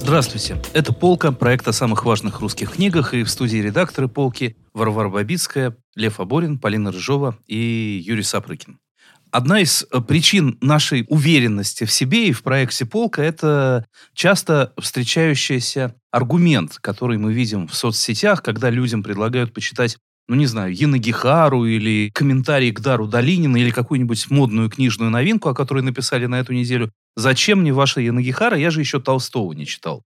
Здравствуйте. Это «Полка», проект о самых важных русских книгах, и в студии редакторы «Полки» Варвара Бабицкая, Лев Аборин, Полина Рыжова и Юрий Сапрыкин. Одна из э, причин нашей уверенности в себе и в проекте «Полка» — это часто встречающийся аргумент, который мы видим в соцсетях, когда людям предлагают почитать ну, не знаю, Янагихару или комментарий к Дару Долинина или какую-нибудь модную книжную новинку, о которой написали на эту неделю. Зачем мне ваша Янагихара? Я же еще Толстого не читал.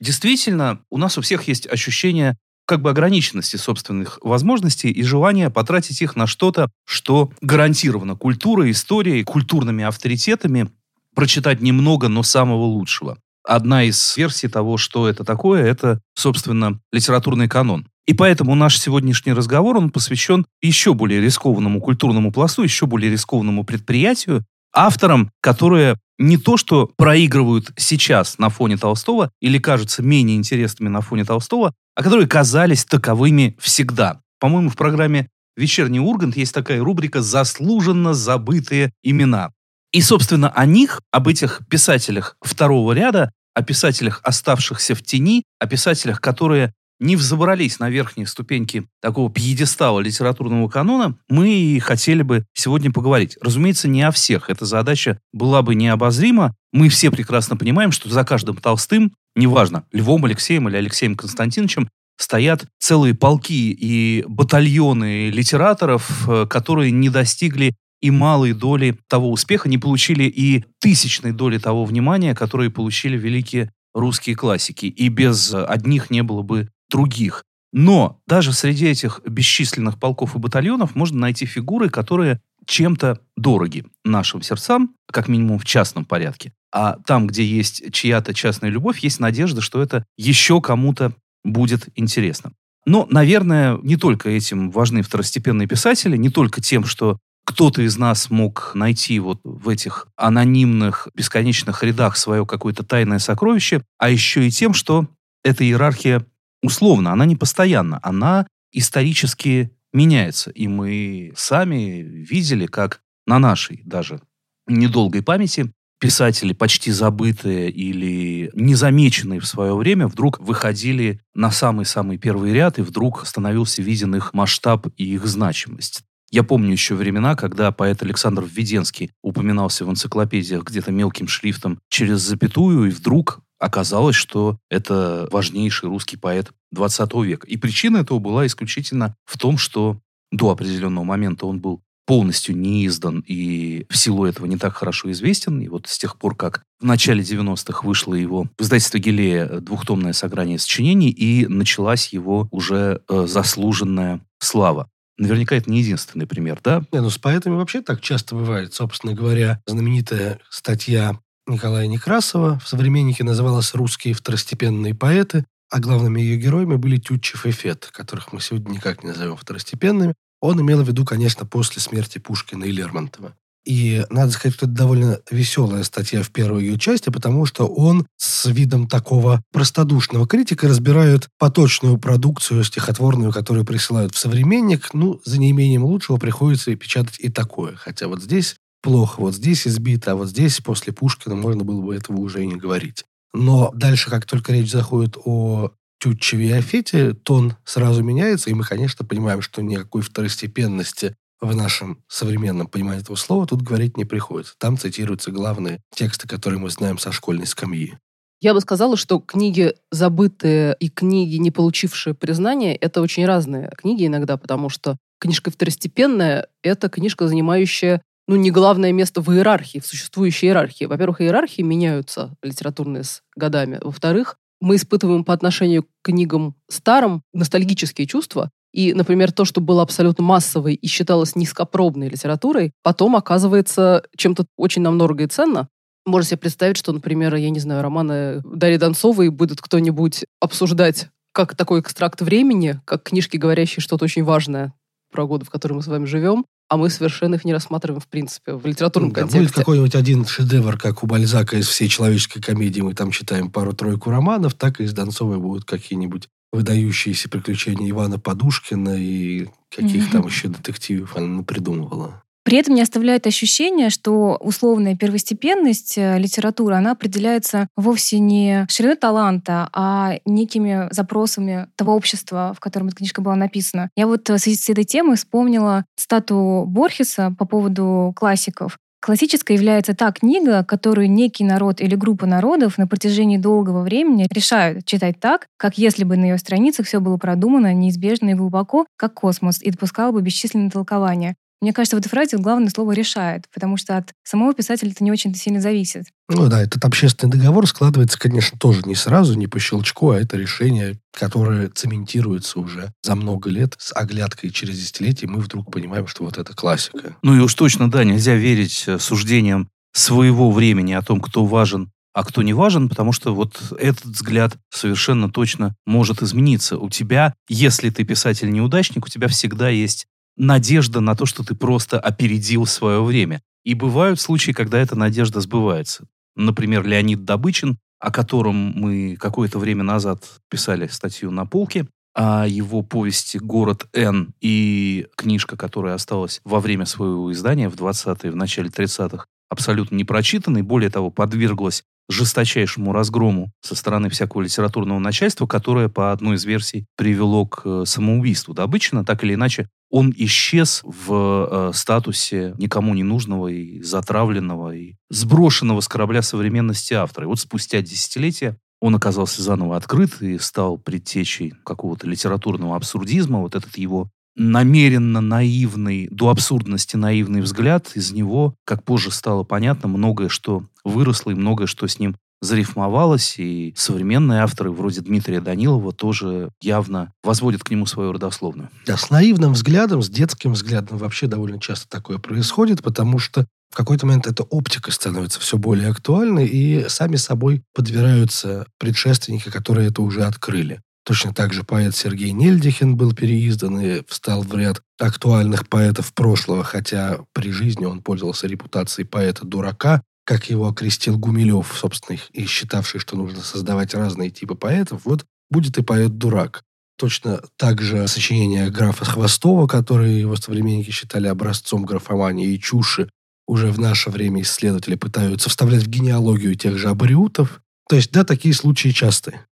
Действительно, у нас у всех есть ощущение как бы ограниченности собственных возможностей и желания потратить их на что-то, что гарантировано культурой, историей, культурными авторитетами, прочитать немного, но самого лучшего. Одна из версий того, что это такое, это, собственно, литературный канон. И поэтому наш сегодняшний разговор, он посвящен еще более рискованному культурному пласту, еще более рискованному предприятию, авторам, которые не то что проигрывают сейчас на фоне Толстого или кажутся менее интересными на фоне Толстого, а которые казались таковыми всегда. По-моему, в программе «Вечерний Ургант» есть такая рубрика «Заслуженно забытые имена». И, собственно, о них, об этих писателях второго ряда, о писателях, оставшихся в тени, о писателях, которые не взобрались на верхние ступеньки такого пьедестала литературного канона, мы и хотели бы сегодня поговорить. Разумеется, не о всех. Эта задача была бы необозрима. Мы все прекрасно понимаем, что за каждым Толстым, неважно, Львом Алексеем или Алексеем Константиновичем, стоят целые полки и батальоны литераторов, э, которые не достигли и малой доли того успеха, не получили и тысячной доли того внимания, которые получили великие русские классики. И без одних не было бы других. Но даже среди этих бесчисленных полков и батальонов можно найти фигуры, которые чем-то дороги нашим сердцам, как минимум в частном порядке. А там, где есть чья-то частная любовь, есть надежда, что это еще кому-то будет интересно. Но, наверное, не только этим важны второстепенные писатели, не только тем, что кто-то из нас мог найти вот в этих анонимных, бесконечных рядах свое какое-то тайное сокровище, а еще и тем, что эта иерархия условно, она не постоянна, она исторически меняется. И мы сами видели, как на нашей даже недолгой памяти писатели, почти забытые или незамеченные в свое время, вдруг выходили на самый-самый первый ряд, и вдруг становился виден их масштаб и их значимость. Я помню еще времена, когда поэт Александр Введенский упоминался в энциклопедиях где-то мелким шрифтом через запятую, и вдруг оказалось, что это важнейший русский поэт 20 века. И причина этого была исключительно в том, что до определенного момента он был полностью не издан и в силу этого не так хорошо известен. И вот с тех пор, как в начале 90-х вышло его в издательстве Гелея двухтомное сограние сочинений, и началась его уже э, заслуженная слава. Наверняка это не единственный пример, да? Не, ну с поэтами вообще так часто бывает. Собственно говоря, знаменитая статья Николая Некрасова в «Современнике» называлась «Русские второстепенные поэты», а главными ее героями были Тютчев и Фет, которых мы сегодня никак не назовем второстепенными. Он имел в виду, конечно, после смерти Пушкина и Лермонтова. И, надо сказать, что это довольно веселая статья в первой ее части, потому что он с видом такого простодушного критика разбирает поточную продукцию стихотворную, которую присылают в «Современник». Ну, за неимением лучшего приходится и печатать и такое. Хотя вот здесь плохо, вот здесь избито, а вот здесь после Пушкина можно было бы этого уже и не говорить. Но дальше, как только речь заходит о Тютчеве и Афете, тон сразу меняется, и мы, конечно, понимаем, что никакой второстепенности в нашем современном понимании этого слова тут говорить не приходится. Там цитируются главные тексты, которые мы знаем со школьной скамьи. Я бы сказала, что книги забытые и книги, не получившие признания, это очень разные книги иногда, потому что книжка второстепенная – это книжка, занимающая ну, не главное место в иерархии, в существующей иерархии. Во-первых, иерархии меняются литературные с годами. Во-вторых, мы испытываем по отношению к книгам старым ностальгические чувства. И, например, то, что было абсолютно массовой и считалось низкопробной литературой, потом оказывается чем-то очень нам дорого и ценно. Можно себе представить, что, например, я не знаю, романы Дарьи Донцовой будет кто-нибудь обсуждать как такой экстракт времени, как книжки, говорящие что-то очень важное про годы, в которые мы с вами живем, а мы совершенно их не рассматриваем, в принципе, в литературном да, контексте. Будет какой-нибудь один шедевр, как у Бальзака из всей человеческой комедии, мы там читаем пару-тройку романов, так и из Донцовой будут какие-нибудь выдающиеся приключения Ивана Подушкина и каких там еще детективов она придумывала. При этом не оставляет ощущение, что условная первостепенность э, литературы, она определяется вовсе не шириной таланта, а некими запросами того общества, в котором эта книжка была написана. Я вот э, в связи с этой темой вспомнила стату Борхеса по поводу классиков. Классической является та книга, которую некий народ или группа народов на протяжении долгого времени решают читать так, как если бы на ее страницах все было продумано неизбежно и глубоко, как космос, и допускало бы бесчисленные толкования. Мне кажется, в этой фразе главное слово «решает», потому что от самого писателя это не очень сильно зависит. Ну да, этот общественный договор складывается, конечно, тоже не сразу, не по щелчку, а это решение, которое цементируется уже за много лет с оглядкой через десятилетия, мы вдруг понимаем, что вот это классика. Ну и уж точно, да, нельзя верить э, суждениям своего времени о том, кто важен а кто не важен, потому что вот этот взгляд совершенно точно может измениться. У тебя, если ты писатель-неудачник, у тебя всегда есть надежда на то, что ты просто опередил свое время. И бывают случаи, когда эта надежда сбывается. Например, Леонид Добычин, о котором мы какое-то время назад писали статью на полке, о его повести «Город Н» и книжка, которая осталась во время своего издания в 20-е, в начале 30-х, абсолютно не прочитанной, более того, подверглась жесточайшему разгрому со стороны всякого литературного начальства, которое по одной из версий привело к э, самоубийству. Да, обычно, так или иначе, он исчез в э, статусе никому не нужного и затравленного, и сброшенного с корабля современности автора. И вот спустя десятилетия он оказался заново открыт и стал предтечей какого-то литературного абсурдизма. Вот этот его намеренно наивный, до абсурдности наивный взгляд, из него, как позже стало понятно, многое что выросло и многое что с ним зарифмовалось, и современные авторы вроде Дмитрия Данилова тоже явно возводят к нему свою родословную. Да, с наивным взглядом, с детским взглядом вообще довольно часто такое происходит, потому что в какой-то момент эта оптика становится все более актуальной, и сами собой подбираются предшественники, которые это уже открыли. Точно так же поэт Сергей Нельдихин был переиздан и встал в ряд актуальных поэтов прошлого, хотя при жизни он пользовался репутацией поэта-дурака, как его окрестил Гумилев, собственно, и считавший, что нужно создавать разные типы поэтов, вот будет и поэт-дурак. Точно так же сочинение графа Хвостова, которые его современники считали образцом графомании и чуши, уже в наше время исследователи пытаются вставлять в генеалогию тех же абориутов. То есть, да, такие случаи частые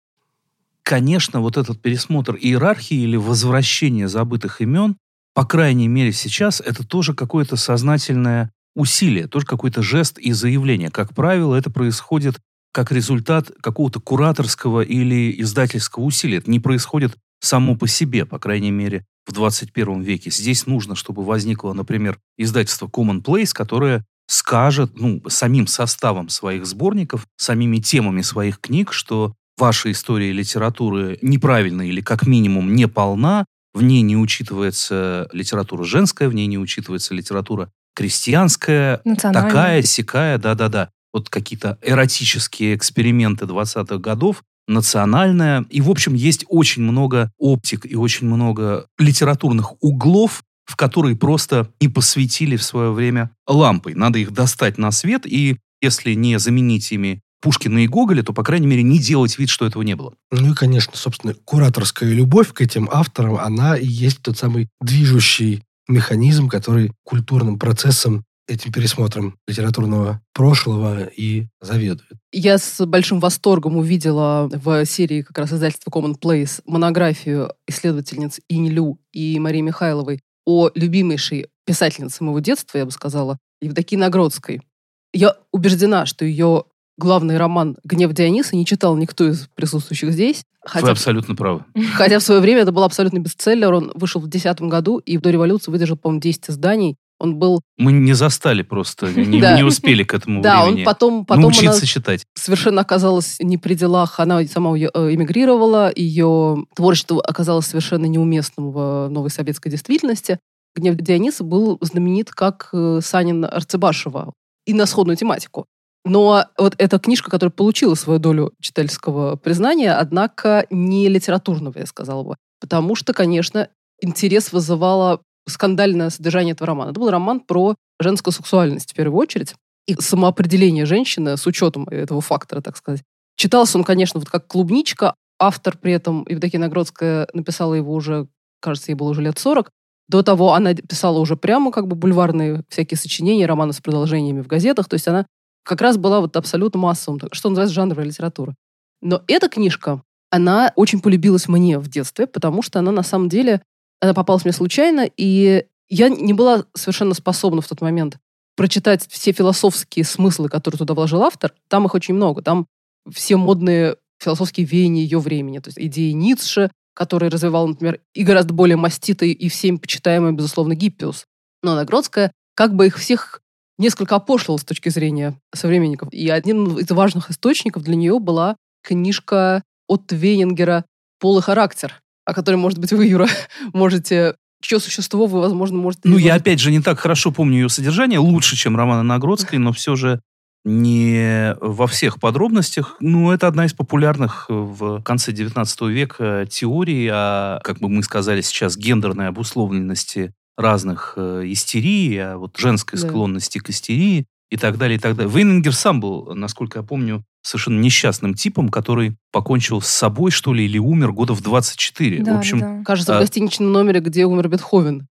конечно, вот этот пересмотр иерархии или возвращение забытых имен, по крайней мере сейчас, это тоже какое-то сознательное усилие, тоже какой-то жест и заявление. Как правило, это происходит как результат какого-то кураторского или издательского усилия. Это не происходит само по себе, по крайней мере, в 21 веке. Здесь нужно, чтобы возникло, например, издательство Commonplace, которое скажет, ну, самим составом своих сборников, самими темами своих книг, что ваша история литературы неправильна или как минимум не полна, в ней не учитывается литература женская, в ней не учитывается литература крестьянская, такая, сякая, да-да-да. Вот какие-то эротические эксперименты 20-х годов, национальная. И, в общем, есть очень много оптик и очень много литературных углов, в которые просто не посветили в свое время лампой. Надо их достать на свет, и если не заменить ими Пушкина и Гоголя, то, по крайней мере, не делать вид, что этого не было. Ну и, конечно, собственно, кураторская любовь к этим авторам, она и есть тот самый движущий механизм, который культурным процессом этим пересмотром литературного прошлого и заведует. Я с большим восторгом увидела в серии как раз издательства Common Place монографию исследовательниц Инилю и Марии Михайловой о любимейшей писательнице моего детства, я бы сказала, Евдокии Нагродской. Я убеждена, что ее главный роман «Гнев Диониса» не читал никто из присутствующих здесь. Хотя, Вы абсолютно правы. Хотя в свое время это был абсолютный бестселлер. Он вышел в 2010 году и до революции выдержал, по-моему, 10 изданий. Он был... Мы не застали просто, не, не успели к этому да, времени. Да, он потом... потом научиться читать. Совершенно оказалась не при делах. Она сама э, эмигрировала, ее творчество оказалось совершенно неуместным в новой советской действительности. «Гнев Диониса» был знаменит как э, Санин Арцебашева и на сходную тематику. Но вот эта книжка, которая получила свою долю читательского признания, однако не литературного, я сказала бы. Потому что, конечно, интерес вызывало скандальное содержание этого романа. Это был роман про женскую сексуальность в первую очередь и самоопределение женщины с учетом этого фактора, так сказать. Читался он, конечно, вот как клубничка, автор при этом, Евдокия Нагродская, написала его уже, кажется, ей было уже лет 40. До того она писала уже прямо как бы бульварные всякие сочинения, романы с продолжениями в газетах. То есть она как раз была вот абсолютно массовым, что называется жанровая литература. Но эта книжка, она очень полюбилась мне в детстве, потому что она на самом деле, она попалась мне случайно, и я не была совершенно способна в тот момент прочитать все философские смыслы, которые туда вложил автор. Там их очень много. Там все модные философские веяния ее времени. То есть идеи Ницше, который развивал, например, и гораздо более маститый и всем почитаемый, безусловно, Гиппиус. Но Нагродская как бы их всех несколько опошлила с точки зрения современников. И одним из важных источников для нее была книжка от Вейнингера «Пол и характер», о которой, может быть, вы, Юра, можете чье существо вы, возможно, можете... Ну, я, опять же, не так хорошо помню ее содержание, лучше, чем романа Нагродской, но все же не во всех подробностях. Ну, это одна из популярных в конце 19 века теорий о, как бы мы сказали сейчас, гендерной обусловленности разных э, истерий, о вот женской да. склонности к истерии и так далее, и так далее. Вейнингер сам был, насколько я помню, совершенно несчастным типом, который покончил с собой, что ли, или умер года в 24. Да, в общем, да. Кажется, а... в гостиничном номере, где умер Бетховен.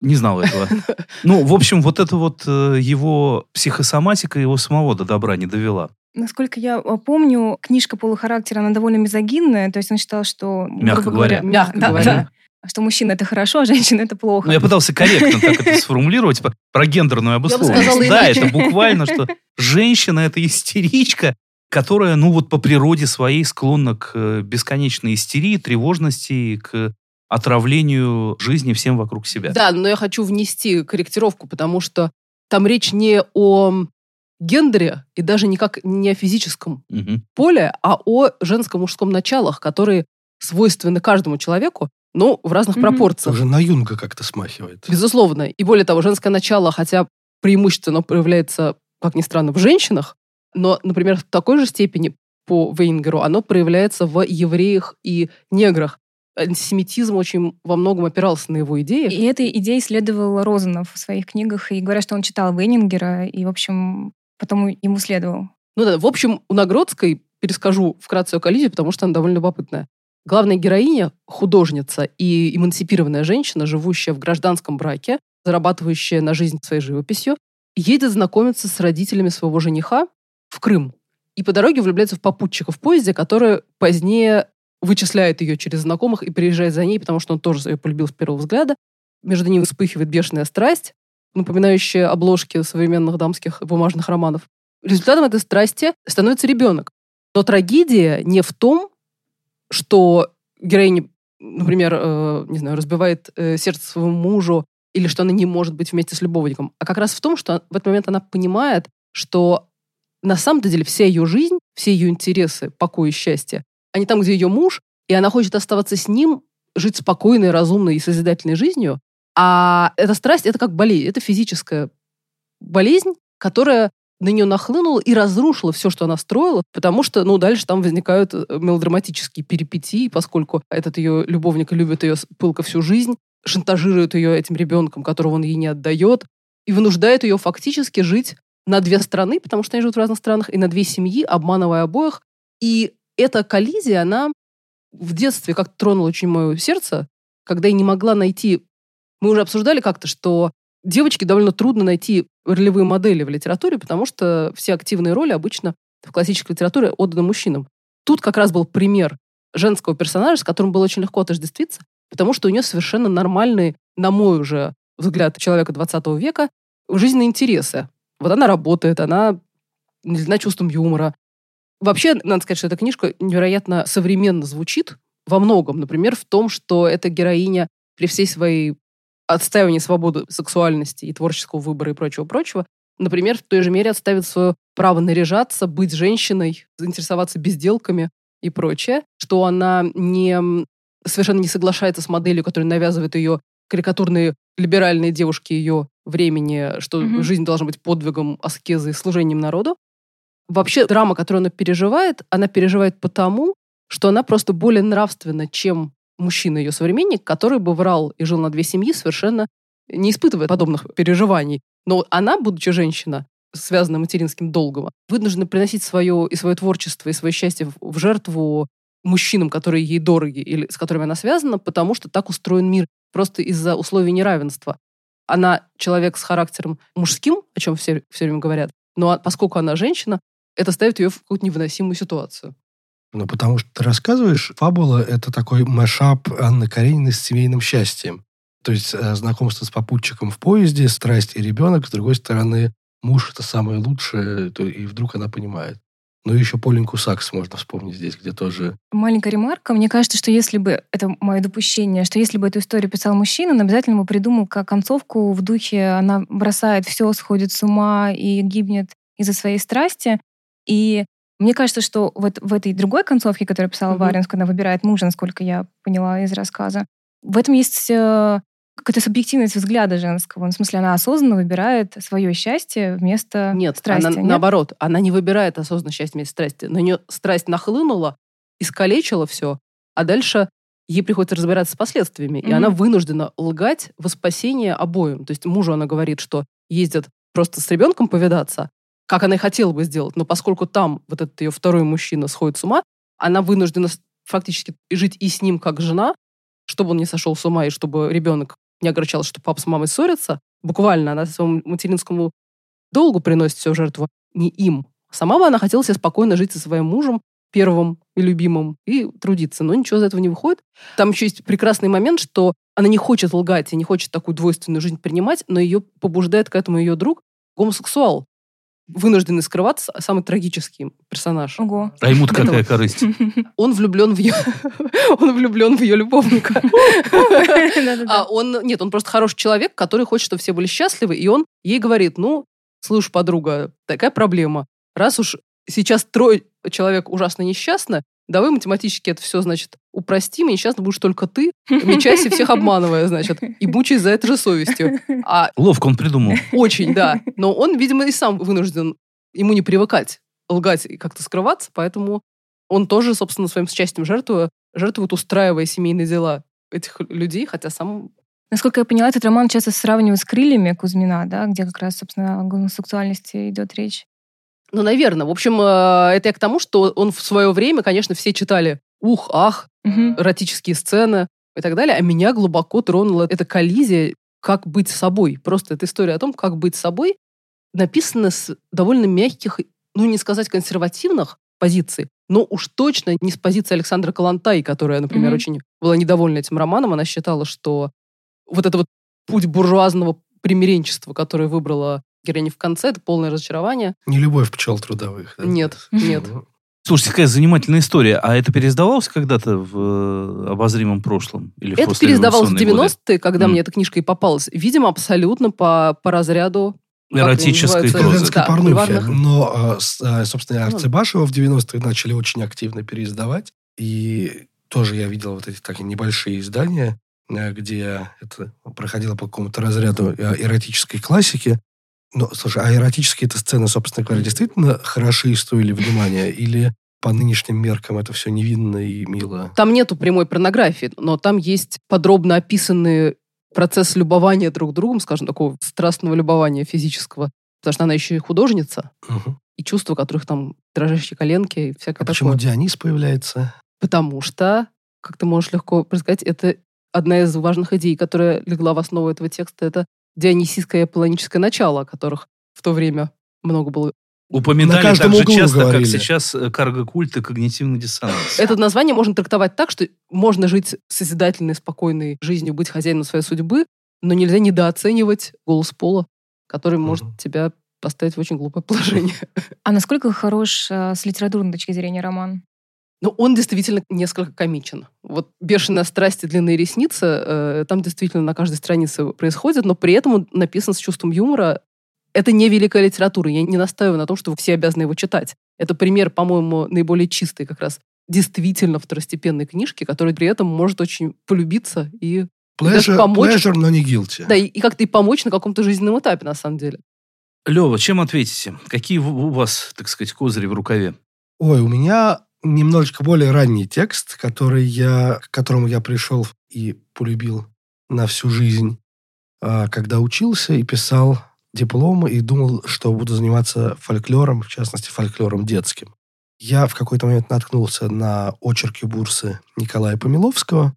Не знал этого. Ну, в общем, вот это вот э, его психосоматика его самого до добра не довела. Насколько я э, помню, книжка полухарактера, она довольно мизогинная, то есть он считал, что... Мягко говоря. Мягко говоря. Что мужчина это хорошо, а женщина это плохо. Ну, я пытался корректно так это сформулировать, про гендерную обусловленность. Да, это буквально, что женщина это истеричка, которая, ну вот по природе своей склонна к э, бесконечной истерии, тревожности, к отравлению жизни всем вокруг себя. Да, но я хочу внести корректировку, потому что там речь не о гендере и даже никак не о физическом угу. поле, а о женско-мужском началах, которые свойственны каждому человеку, но в разных mm пропорциях. Уже на юнга как-то смахивает. Безусловно. И более того, женское начало, хотя преимущественно проявляется, как ни странно, в женщинах, но, например, в такой же степени по Вейнгеру оно проявляется в евреях и неграх антисемитизм очень во многом опирался на его идеи. И этой идеей следовал Розанов в своих книгах. И говорят, что он читал Вейнингера, и, в общем, потом ему следовал. Ну да, в общем, у Нагродской, перескажу вкратце о коллизии, потому что она довольно любопытная. Главная героиня – художница и эмансипированная женщина, живущая в гражданском браке, зарабатывающая на жизнь своей живописью, едет знакомиться с родителями своего жениха в Крым. И по дороге влюбляется в попутчика в поезде, который позднее вычисляет ее через знакомых и приезжает за ней, потому что он тоже ее полюбил с первого взгляда. Между ними вспыхивает бешеная страсть, напоминающая обложки современных дамских бумажных романов. Результатом этой страсти становится ребенок. Но трагедия не в том, что героиня, например, э, не знаю, разбивает э, сердце своему мужу, или что она не может быть вместе с любовником, а как раз в том, что в этот момент она понимает, что на самом деле вся ее жизнь, все ее интересы, покой и счастье не там, где ее муж, и она хочет оставаться с ним, жить спокойной, разумной и созидательной жизнью. А эта страсть, это как болезнь, это физическая болезнь, которая на нее нахлынула и разрушила все, что она строила, потому что, ну, дальше там возникают э, мелодраматические перипетии, поскольку этот ее любовник любит ее пылко всю жизнь, шантажирует ее этим ребенком, которого он ей не отдает, и вынуждает ее фактически жить на две страны, потому что они живут в разных странах, и на две семьи, обманывая обоих. И эта коллизия, она в детстве как-то тронула очень мое сердце, когда я не могла найти... Мы уже обсуждали как-то, что девочке довольно трудно найти ролевые модели в литературе, потому что все активные роли обычно в классической литературе отданы мужчинам. Тут как раз был пример женского персонажа, с которым было очень легко отождествиться, потому что у нее совершенно нормальные, на мой уже взгляд человека 20 века, жизненные интересы. Вот она работает, она наделена чувством юмора, Вообще, надо сказать, что эта книжка невероятно современно звучит во многом. Например, в том, что эта героиня при всей своей отстаивании свободы сексуальности и творческого выбора и прочего-прочего, например, в той же мере отставит свое право наряжаться, быть женщиной, заинтересоваться безделками и прочее, что она не, совершенно не соглашается с моделью, которая навязывает ее карикатурные либеральные девушки ее времени, что mm-hmm. жизнь должна быть подвигом, аскезой, служением народу, вообще драма, которую она переживает, она переживает потому, что она просто более нравственна, чем мужчина ее современник, который бы врал и жил на две семьи, совершенно не испытывая подобных переживаний. Но она, будучи женщина, связанная материнским долгом, вынуждена приносить свое и свое творчество, и свое счастье в жертву мужчинам, которые ей дороги или с которыми она связана, потому что так устроен мир, просто из-за условий неравенства. Она человек с характером мужским, о чем все, все время говорят, но поскольку она женщина, это ставит ее в какую-то невыносимую ситуацию. Ну, потому что ты рассказываешь, фабула – это такой машап Анны Карениной с семейным счастьем. То есть э, знакомство с попутчиком в поезде, страсть и ребенок, с другой стороны, муж – это самое лучшее, и вдруг она понимает. Ну, еще Поленьку Сакс можно вспомнить здесь, где тоже... Маленькая ремарка. Мне кажется, что если бы, это мое допущение, что если бы эту историю писал мужчина, он обязательно бы придумал как концовку в духе она бросает все, сходит с ума и гибнет из-за своей страсти. И мне кажется, что вот в этой другой концовке, которую писала mm-hmm. Варенс, когда выбирает мужа, насколько я поняла из рассказа, в этом есть э, какая-то субъективность взгляда женского. Ну, в смысле, она осознанно выбирает свое счастье вместо нет, страсти. Она, нет, наоборот, она не выбирает осознанно счастье вместо страсти. На нее страсть нахлынула, искалечила все, а дальше ей приходится разбираться с последствиями. Mm-hmm. И она вынуждена лгать во спасение обоим. То есть мужу она говорит, что ездят просто с ребенком повидаться, как она и хотела бы сделать. Но поскольку там вот этот ее второй мужчина сходит с ума, она вынуждена фактически жить и с ним как жена, чтобы он не сошел с ума и чтобы ребенок не огорчалась, что папа с мамой ссорятся. Буквально она своему материнскому долгу приносит все жертву не им. Сама бы она хотела себе спокойно жить со своим мужем, первым и любимым, и трудиться. Но ничего из этого не выходит. Там еще есть прекрасный момент, что она не хочет лгать и не хочет такую двойственную жизнь принимать, но ее побуждает к этому ее друг, гомосексуал, вынужденный скрываться, самый трагический персонаж. Ого. А ему какая корысть? Он влюблен в ее... Он влюблен в ее любовника. А он... Нет, он просто хороший человек, который хочет, чтобы все были счастливы, и он ей говорит, ну, слушай, подруга, такая проблема. Раз уж сейчас трое человек ужасно несчастны, давай математически это все, значит, упростим, и несчастно будешь только ты, мечайся всех обманывая, значит, и мучаясь за это же совестью. А Ловко он придумал. Очень, да. Но он, видимо, и сам вынужден ему не привыкать лгать и как-то скрываться, поэтому он тоже, собственно, своим счастьем жертвует, жертвует, устраивая семейные дела этих людей, хотя сам Насколько я поняла, этот роман часто сравнивают с «Крыльями» Кузьмина, да, где как раз, собственно, о гомосексуальности идет речь. Ну, наверное. В общем, э, это я к тому, что он в свое время, конечно, все читали ух, ах, угу. эротические сцены и так далее, а меня глубоко тронула эта коллизия, как быть собой. Просто эта история о том, как быть собой, написана с довольно мягких, ну, не сказать консервативных позиций, но уж точно не с позиции Александра Калантай, которая, например, очень была недовольна этим романом. Она считала, что вот это вот путь буржуазного примиренчества, которое выбрала героиня в конце, это полное разочарование. Не любовь пчел трудовых. Да? Нет, нет. Слушайте, какая занимательная история. А это переиздавалось когда-то в э, обозримом прошлом? Или это переиздавалось в 90-е, когда mm. мне эта книжка и попалась. Видимо, абсолютно по, по разряду Эротической прозы. Да, порнухи. Но, а, собственно, ну. Арцебашева в 90-е начали очень активно переиздавать. И тоже я видел вот эти такие небольшие издания, э, где это проходило по какому-то разряду э, эротической классики. Ну, слушай, а эротические это сцены, собственно говоря, действительно хороши и стоили внимания? Или по нынешним меркам это все невинно и мило? Там нету прямой порнографии, но там есть подробно описанный процесс любования друг другом, скажем, такого страстного любования физического. Потому что она еще и художница. Угу. И чувства, которых там дрожащие коленки и всякое а такое. почему Дионис появляется? Потому что, как ты можешь легко предсказать, это одна из важных идей, которая легла в основу этого текста. Это дионисийское и аполлоническое начало, которых в то время много было. Упоминали так же часто, говорили. как сейчас э, карго-культ и когнитивный диссонанс. Это название можно трактовать так, что можно жить созидательной, спокойной жизнью, быть хозяином своей судьбы, но нельзя недооценивать голос пола, который угу. может тебя поставить в очень глупое положение. А насколько хорош э, с литературной точки зрения роман? Но он действительно несколько комичен. Вот «Бешеная страсть и длинные ресницы», э, там действительно на каждой странице происходит, но при этом он написан с чувством юмора. Это не великая литература, я не настаиваю на том, что все обязаны его читать. Это пример, по-моему, наиболее чистой как раз действительно второстепенной книжки, которая при этом может очень полюбиться и pleasure, помочь. Pleasure, но не guilty. Да, и, и как-то и помочь на каком-то жизненном этапе, на самом деле. Лева, чем ответите? Какие у вас, так сказать, козыри в рукаве? Ой, у меня немножечко более ранний текст, который я, к которому я пришел и полюбил на всю жизнь, а, когда учился и писал дипломы и думал, что буду заниматься фольклором, в частности, фольклором детским. я в какой-то момент наткнулся на очерки бурсы Николая Помиловского.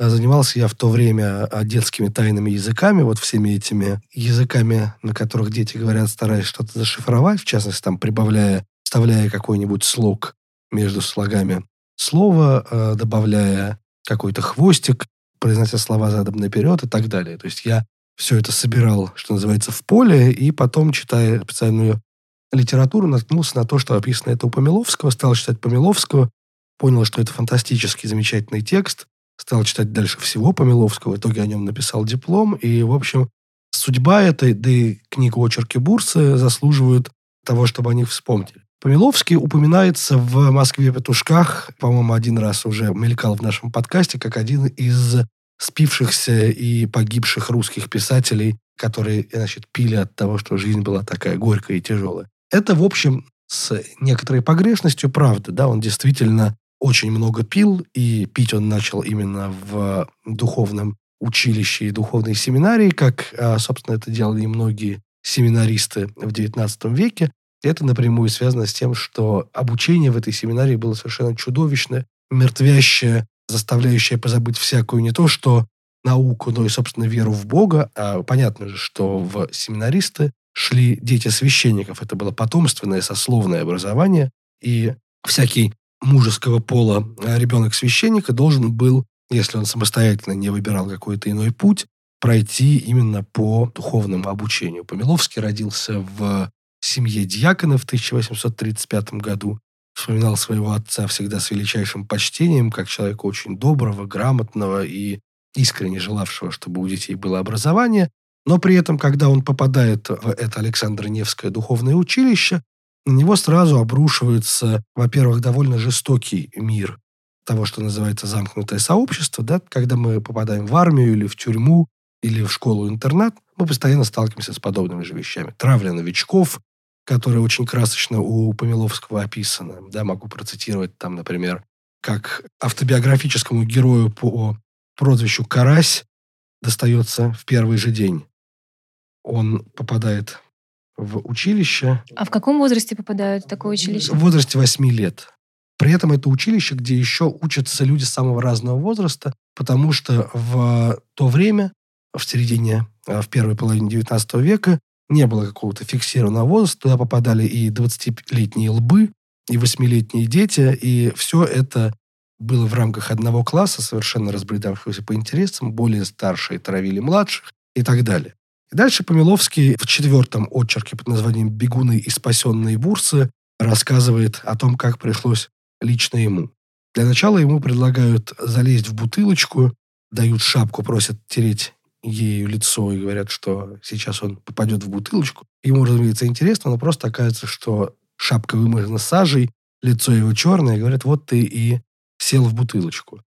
А Занимался я в то время а, детскими тайными языками, вот всеми этими языками, на которых дети говорят, стараясь что-то зашифровать, в частности, там, прибавляя, вставляя какой-нибудь слог между слогами слова, а, добавляя какой-то хвостик, произнося слова задом наперед и так далее. То есть я все это собирал, что называется, в поле, и потом, читая специальную литературу, наткнулся на то, что описано это у Помиловского, стал читать Помиловского, понял, что это фантастический, замечательный текст, стал читать дальше всего Помиловского, в итоге о нем написал диплом, и, в общем, судьба этой, да и книга «Очерки Бурсы» заслуживают того, чтобы о них вспомнили. Помиловский упоминается в «Москве петушках», по-моему, один раз уже мелькал в нашем подкасте, как один из спившихся и погибших русских писателей, которые, значит, пили от того, что жизнь была такая горькая и тяжелая. Это, в общем, с некоторой погрешностью правда, да, он действительно очень много пил, и пить он начал именно в духовном училище и духовной семинарии, как, а, собственно, это делали и многие семинаристы в XIX веке. Это напрямую связано с тем, что обучение в этой семинарии было совершенно чудовищное, мертвящее, заставляющее позабыть всякую не то, что науку, но и, собственно, веру в Бога. А понятно же, что в семинаристы шли дети священников. Это было потомственное сословное образование, и всякий мужеского пола ребенок священника должен был, если он самостоятельно не выбирал какой-то иной путь, пройти именно по духовному обучению. Помиловский родился в семье дьякона в 1835 году. Вспоминал своего отца всегда с величайшим почтением, как человека очень доброго, грамотного и искренне желавшего, чтобы у детей было образование. Но при этом, когда он попадает в это Александр Невское духовное училище, на него сразу обрушивается, во-первых, довольно жестокий мир того, что называется замкнутое сообщество, да, когда мы попадаем в армию или в тюрьму, или в школу-интернат, мы постоянно сталкиваемся с подобными же вещами. Травля новичков, которая очень красочно у Помиловского описана. Да, могу процитировать там, например, как автобиографическому герою по прозвищу Карась достается в первый же день. Он попадает в училище. А в каком возрасте попадают в такое училище? В возрасте 8 лет. При этом это училище, где еще учатся люди самого разного возраста, потому что в то время, в середине, а, в первой половине 19 века, не было какого-то фиксированного возраста. Туда попадали и 20-летние лбы, и 8-летние дети, и все это было в рамках одного класса, совершенно разбредавшегося по интересам, более старшие травили младших и так далее. И дальше Помиловский в четвертом очерке под названием «Бегуны и спасенные бурсы» рассказывает о том, как пришлось лично ему. Для начала ему предлагают залезть в бутылочку, дают шапку, просят тереть ею лицо и говорят, что сейчас он попадет в бутылочку. Ему, разумеется, интересно, но просто оказывается, что шапка вымазана сажей, лицо его черное, и говорят, вот ты и сел в бутылочку.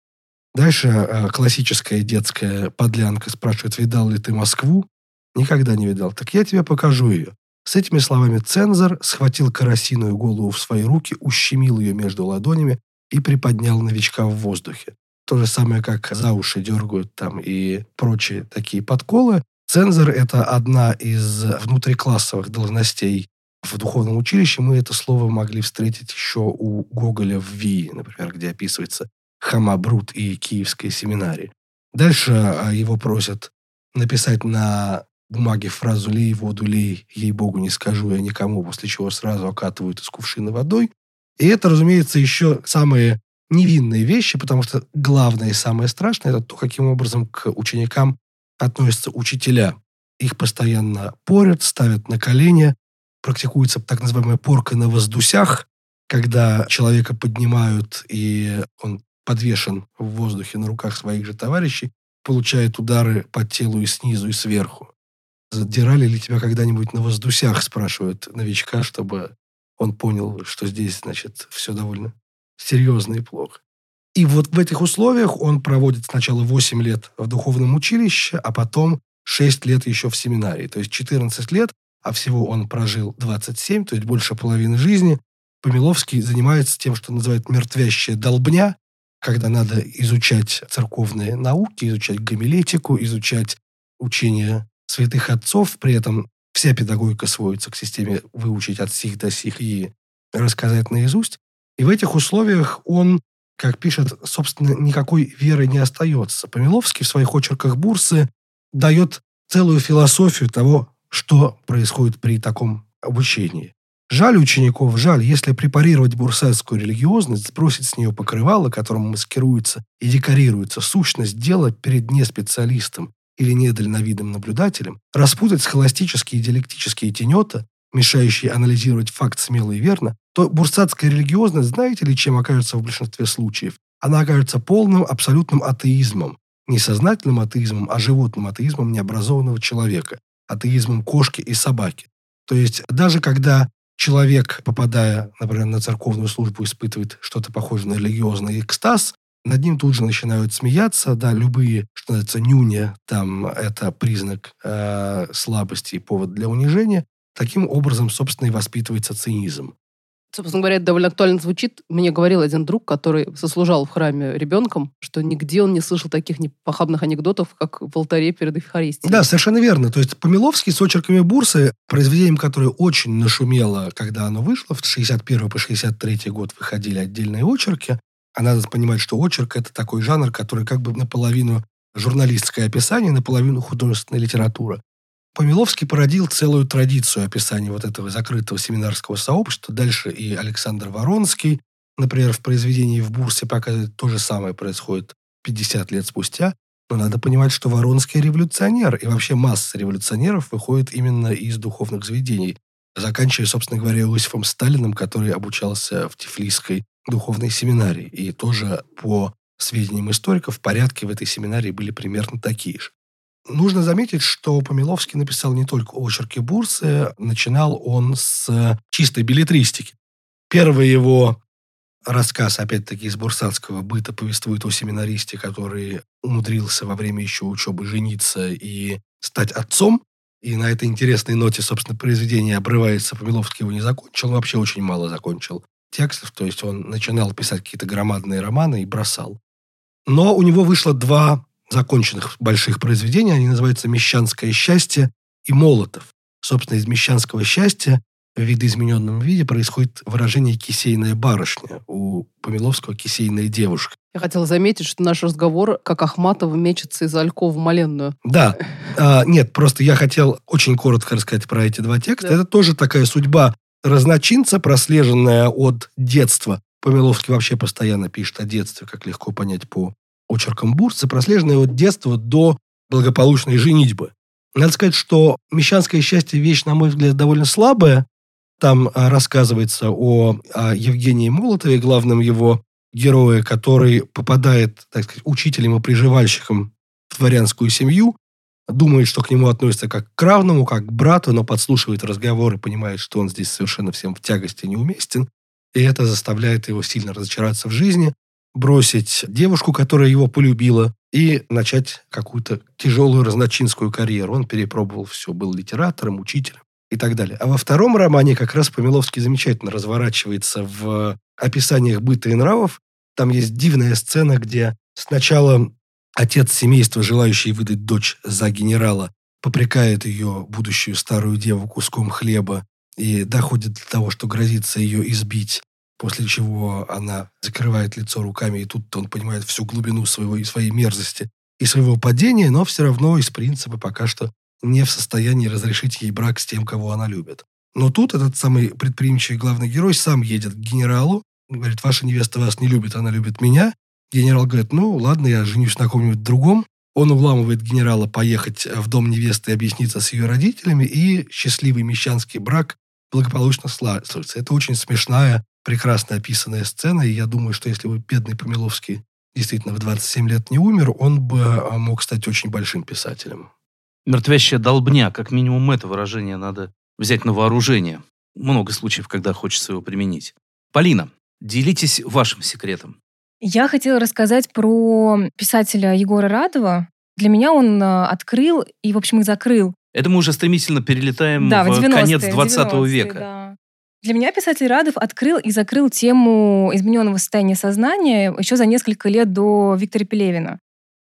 Дальше э, классическая детская подлянка спрашивает, видал ли ты Москву? Никогда не видал. Так я тебе покажу ее. С этими словами цензор схватил карасиную голову в свои руки, ущемил ее между ладонями и приподнял новичка в воздухе. То же самое, как за уши дергают там и прочие такие подколы. Цензор – это одна из внутриклассовых должностей в духовном училище. Мы это слово могли встретить еще у Гоголя в Вии, например, где описывается Хамабрут и Киевская семинария. Дальше а, его просят написать на бумаге фразу «лей воду, лей, ей-богу, не скажу я никому», после чего сразу окатывают из кувшина водой. И это, разумеется, еще самые невинные вещи, потому что главное и самое страшное – это то, каким образом к ученикам относятся учителя. Их постоянно порят, ставят на колени, практикуется так называемая порка на воздусях, когда человека поднимают, и он подвешен в воздухе на руках своих же товарищей, получает удары по телу и снизу, и сверху. Задирали ли тебя когда-нибудь на воздусях, спрашивают новичка, чтобы он понял, что здесь, значит, все довольно серьезно и плохо. И вот в этих условиях он проводит сначала 8 лет в духовном училище, а потом 6 лет еще в семинарии. То есть 14 лет, а всего он прожил 27, то есть больше половины жизни. Помиловский занимается тем, что называют мертвящая долбня, когда надо изучать церковные науки, изучать гомилетику, изучать учение святых отцов, при этом вся педагогика сводится к системе выучить от сих до сих и рассказать наизусть. И в этих условиях он, как пишет, собственно, никакой веры не остается. Помиловский в своих очерках Бурсы дает целую философию того, что происходит при таком обучении. Жаль учеников, жаль, если препарировать бурсатскую религиозность, сбросить с нее покрывало, которым маскируется и декорируется сущность дела перед неспециалистом или недальновидным наблюдателем, распутать схоластические и диалектические тенета, мешающие анализировать факт смело и верно, то бурсатская религиозность, знаете ли, чем окажется в большинстве случаев? Она окажется полным, абсолютным атеизмом. Не сознательным атеизмом, а животным атеизмом необразованного человека. Атеизмом кошки и собаки. То есть даже когда человек, попадая, например, на церковную службу, испытывает что-то похожее на религиозный экстаз, над ним тут же начинают смеяться, да, любые, что называется, нюня, там, это признак э, слабости и повод для унижения. Таким образом, собственно, и воспитывается цинизм. Собственно говоря, это довольно актуально звучит. Мне говорил один друг, который сослужал в храме ребенком, что нигде он не слышал таких похабных анекдотов, как в алтаре перед Евхаристией. Да, совершенно верно. То есть Помиловский с очерками Бурсы, произведением, которое очень нашумело, когда оно вышло, в 61 по 63 год выходили отдельные очерки. А надо понимать, что очерк – это такой жанр, который как бы наполовину журналистское описание, наполовину художественная литература. Помиловский породил целую традицию описания вот этого закрытого семинарского сообщества. Дальше и Александр Воронский, например, в произведении «В бурсе» показывает то же самое происходит 50 лет спустя. Но надо понимать, что Воронский революционер, и вообще масса революционеров выходит именно из духовных заведений. Заканчивая, собственно говоря, Иосифом Сталиным, который обучался в Тифлисской духовной семинарии. И тоже по сведениям историков, порядки в этой семинарии были примерно такие же. Нужно заметить, что Помиловский написал не только очерки Бурсы, начинал он с чистой билетристики. Первый его рассказ, опять-таки, из бурсатского быта повествует о семинаристе, который умудрился во время еще учебы жениться и стать отцом. И на этой интересной ноте, собственно, произведение обрывается. Помиловский его не закончил, он вообще очень мало закончил текстов. То есть он начинал писать какие-то громадные романы и бросал. Но у него вышло два законченных больших произведений. Они называются «Мещанское счастье» и «Молотов». Собственно, из «Мещанского счастья» в видоизмененном виде происходит выражение «кисейная барышня». У Помиловского «кисейная девушка». Я хотела заметить, что наш разговор, как Ахматова мечется из Алькова в Маленную. Да. А, нет, просто я хотел очень коротко рассказать про эти два текста. Да. Это тоже такая судьба разночинца, прослеженная от детства. Помиловский вообще постоянно пишет о детстве, как легко понять по очерком Бурса, прослеженная от детства до благополучной женитьбы. Надо сказать, что «Мещанское счастье» вещь, на мой взгляд, довольно слабая. Там а, рассказывается о, о Евгении Молотове, главном его герое, который попадает, так сказать, учителем и приживальщиком в дворянскую семью, думает, что к нему относятся как к равному, как к брату, но подслушивает разговоры, понимает, что он здесь совершенно всем в тягости неуместен, и это заставляет его сильно разочароваться в жизни бросить девушку, которая его полюбила, и начать какую-то тяжелую разночинскую карьеру. Он перепробовал все, был литератором, учителем и так далее. А во втором романе как раз Помиловский замечательно разворачивается в описаниях быта и нравов. Там есть дивная сцена, где сначала отец семейства, желающий выдать дочь за генерала, попрекает ее, будущую старую деву, куском хлеба и доходит до того, что грозится ее избить после чего она закрывает лицо руками, и тут он понимает всю глубину своего своей мерзости и своего падения, но все равно из принципа пока что не в состоянии разрешить ей брак с тем, кого она любит. Но тут этот самый предприимчивый главный герой сам едет к генералу, говорит, ваша невеста вас не любит, она любит меня. Генерал говорит, ну ладно, я женюсь на ком-нибудь другом. Он уламывает генерала поехать в дом невесты и объясниться с ее родителями, и счастливый мещанский брак благополучно славится. Это очень смешная прекрасно описанная сцена, и я думаю, что если бы бедный Помиловский действительно в 27 лет не умер, он бы а, мог стать очень большим писателем. Мертвящая долбня, как минимум это выражение надо взять на вооружение. Много случаев, когда хочется его применить. Полина, делитесь вашим секретом. Я хотела рассказать про писателя Егора Радова. Для меня он а, открыл и, в общем, и закрыл. Это мы уже стремительно перелетаем да, в, в конец 20 века. Да. Для меня писатель Радов открыл и закрыл тему измененного состояния сознания еще за несколько лет до Виктора Пелевина.